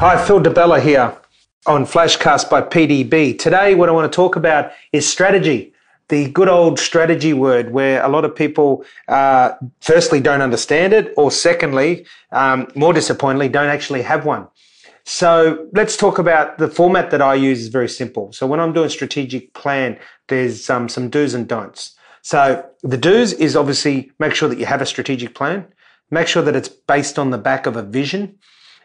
Hi, Phil Di Bella here on Flashcast by PDB. Today, what I want to talk about is strategy. The good old strategy word, where a lot of people, uh, firstly, don't understand it, or secondly, um, more disappointingly, don't actually have one. So let's talk about the format that I use is very simple. So when I'm doing strategic plan, there's um, some do's and don'ts. So the do's is obviously make sure that you have a strategic plan. Make sure that it's based on the back of a vision.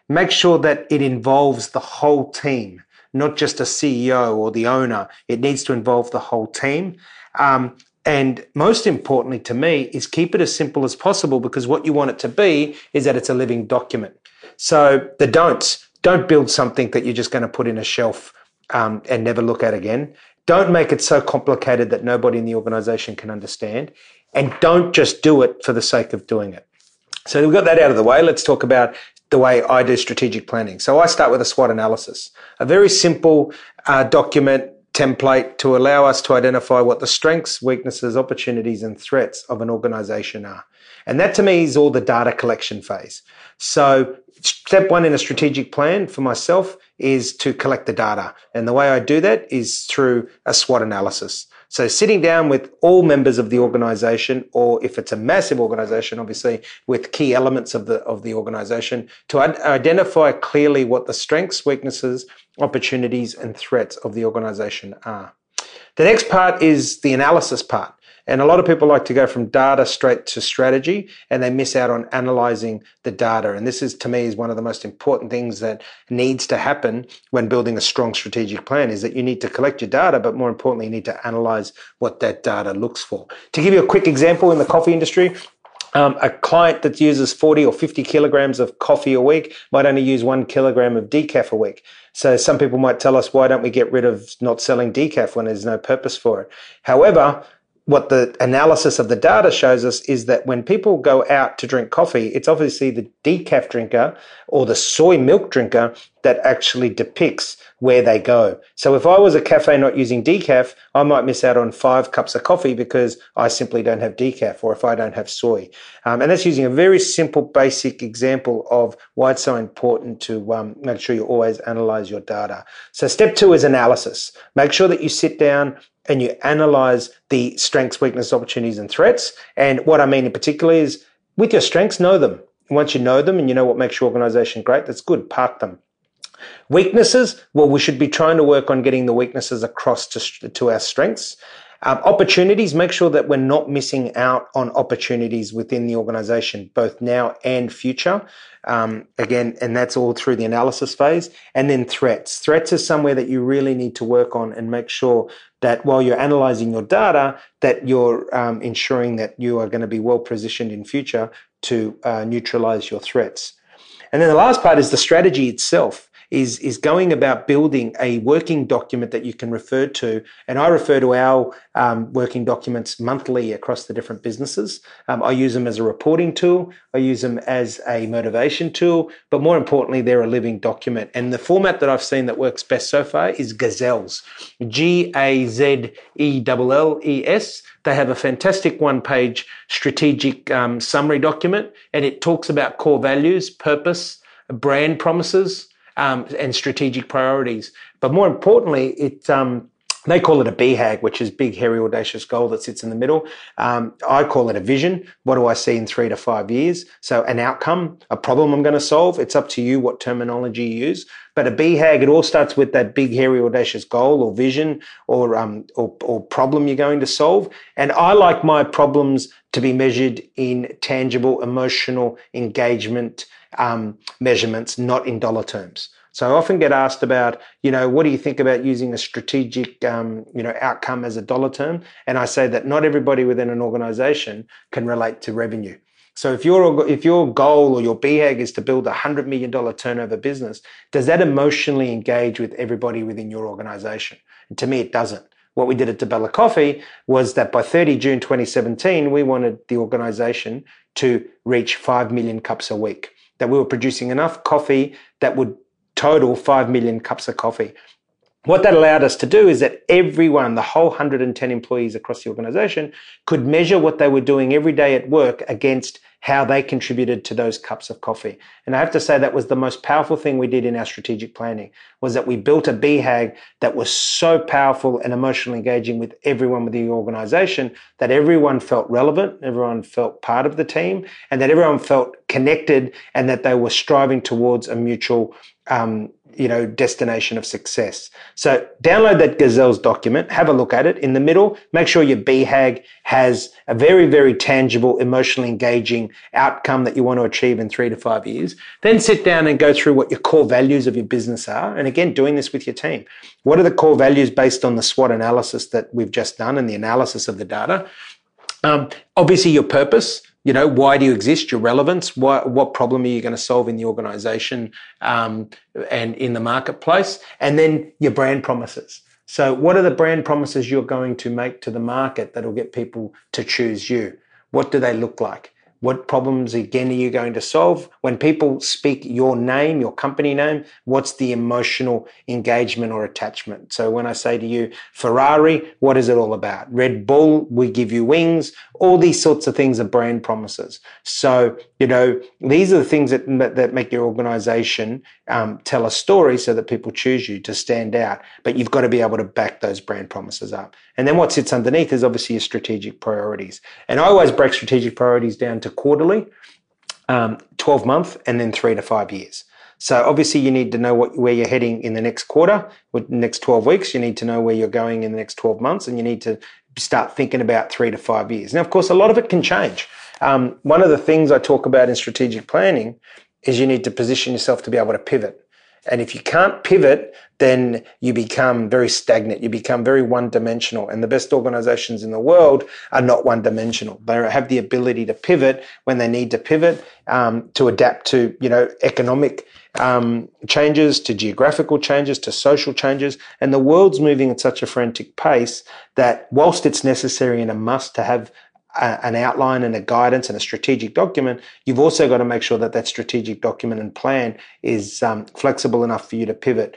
Make sure that it involves the whole team, not just a CEO or the owner. It needs to involve the whole team. Um, and most importantly to me is keep it as simple as possible because what you want it to be is that it's a living document. So the don'ts, don't build something that you're just going to put in a shelf um, and never look at again. Don't make it so complicated that nobody in the organization can understand. And don't just do it for the sake of doing it. So we've got that out of the way. Let's talk about the way I do strategic planning. So I start with a SWOT analysis, a very simple uh, document template to allow us to identify what the strengths, weaknesses, opportunities, and threats of an organization are. And that to me is all the data collection phase. So step one in a strategic plan for myself is to collect the data. And the way I do that is through a SWOT analysis. So sitting down with all members of the organization, or if it's a massive organization, obviously with key elements of the, of the organization to identify clearly what the strengths, weaknesses, opportunities and threats of the organization are. The next part is the analysis part. And a lot of people like to go from data straight to strategy and they miss out on analyzing the data. And this is to me is one of the most important things that needs to happen when building a strong strategic plan is that you need to collect your data, but more importantly, you need to analyze what that data looks for. To give you a quick example in the coffee industry, um, a client that uses 40 or 50 kilograms of coffee a week might only use one kilogram of decaf a week. So some people might tell us, why don't we get rid of not selling decaf when there's no purpose for it? However, what the analysis of the data shows us is that when people go out to drink coffee, it's obviously the decaf drinker or the soy milk drinker that actually depicts where they go. So if I was a cafe not using decaf, I might miss out on five cups of coffee because I simply don't have decaf or if I don't have soy. Um, and that's using a very simple, basic example of why it's so important to um, make sure you always analyze your data. So step two is analysis. Make sure that you sit down and you analyze the strengths, weaknesses, opportunities, and threats. And what I mean in particular is with your strengths, know them. Once you know them and you know what makes your organization great, that's good. Park them. Weaknesses, well, we should be trying to work on getting the weaknesses across to, to our strengths. Um, opportunities, make sure that we're not missing out on opportunities within the organization, both now and future. Um, again, and that's all through the analysis phase. And then threats. Threats is somewhere that you really need to work on and make sure that while you're analyzing your data, that you're um, ensuring that you are going to be well positioned in future to uh, neutralize your threats. And then the last part is the strategy itself is, is going about building a working document that you can refer to. And I refer to our um, working documents monthly across the different businesses. Um, I use them as a reporting tool. I use them as a motivation tool, but more importantly, they're a living document. And the format that I've seen that works best so far is Gazelles, G A Z E L L E S. They have a fantastic one page strategic um, summary document, and it talks about core values, purpose, brand promises, um, and strategic priorities. But more importantly, it um, they call it a BHAG, which is big, hairy, audacious goal that sits in the middle. Um, I call it a vision. What do I see in three to five years? So an outcome, a problem I'm going to solve. It's up to you what terminology you use. But a BHAG, it all starts with that big, hairy, audacious goal or vision or, um, or, or problem you're going to solve. And I like my problems to be measured in tangible, emotional engagement um, measurements, not in dollar terms. So I often get asked about, you know, what do you think about using a strategic, um, you know, outcome as a dollar term? And I say that not everybody within an organization can relate to revenue. So if your if your goal or your BHAG is to build a hundred million dollar turnover business, does that emotionally engage with everybody within your organization? And to me, it doesn't. What we did at Di Bella Coffee was that by 30 June 2017, we wanted the organization to reach 5 million cups a week that we were producing enough coffee that would total 5 million cups of coffee. What that allowed us to do is that everyone, the whole 110 employees across the organization, could measure what they were doing every day at work against how they contributed to those cups of coffee. And I have to say that was the most powerful thing we did in our strategic planning was that we built a BHAG that was so powerful and emotionally engaging with everyone within the organization that everyone felt relevant, everyone felt part of the team, and that everyone felt connected and that they were striving towards a mutual um, you know, destination of success. So download that Gazelles document, have a look at it. In the middle, make sure your BHAG has a very, very tangible, emotionally engaging outcome that you want to achieve in three to five years. Then sit down and go through what your core values of your business are. And again, doing this with your team. What are the core values based on the SWOT analysis that we've just done and the analysis of the data? Um, obviously, your purpose. You know, why do you exist? Your relevance. What, what problem are you going to solve in the organization um, and in the marketplace? And then your brand promises. So, what are the brand promises you're going to make to the market that'll get people to choose you? What do they look like? What problems again are you going to solve? When people speak your name, your company name, what's the emotional engagement or attachment? So when I say to you, Ferrari, what is it all about? Red Bull, we give you wings. All these sorts of things are brand promises. So, you know, these are the things that, that make your organization um, tell a story so that people choose you to stand out. But you've got to be able to back those brand promises up. And then what sits underneath is obviously your strategic priorities. And I always break strategic priorities down to quarterly, um, 12 month, and then three to five years. So obviously you need to know what, where you're heading in the next quarter, with next 12 weeks. You need to know where you're going in the next 12 months, and you need to start thinking about three to five years. Now, of course, a lot of it can change. Um, one of the things I talk about in strategic planning is you need to position yourself to be able to pivot. And if you can't pivot, then you become very stagnant. You become very one dimensional. And the best organizations in the world are not one dimensional. They have the ability to pivot when they need to pivot, um, to adapt to, you know, economic um, changes, to geographical changes, to social changes. And the world's moving at such a frantic pace that whilst it's necessary and a must to have an outline and a guidance and a strategic document, you've also got to make sure that that strategic document and plan is um, flexible enough for you to pivot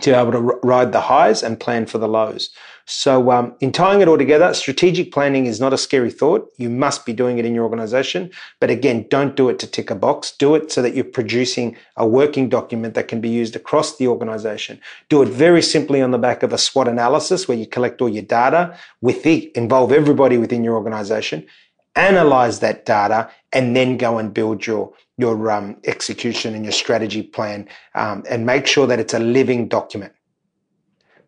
to be able to ride the highs and plan for the lows. So, um, in tying it all together, strategic planning is not a scary thought. You must be doing it in your organization. But again, don't do it to tick a box. Do it so that you're producing a working document that can be used across the organization. Do it very simply on the back of a SWOT analysis where you collect all your data with the, involve everybody within your organization, analyze that data, and then go and build your your um, execution and your strategy plan um, and make sure that it's a living document.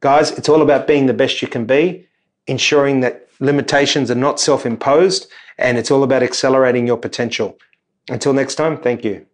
Guys, it's all about being the best you can be, ensuring that limitations are not self imposed, and it's all about accelerating your potential. Until next time, thank you.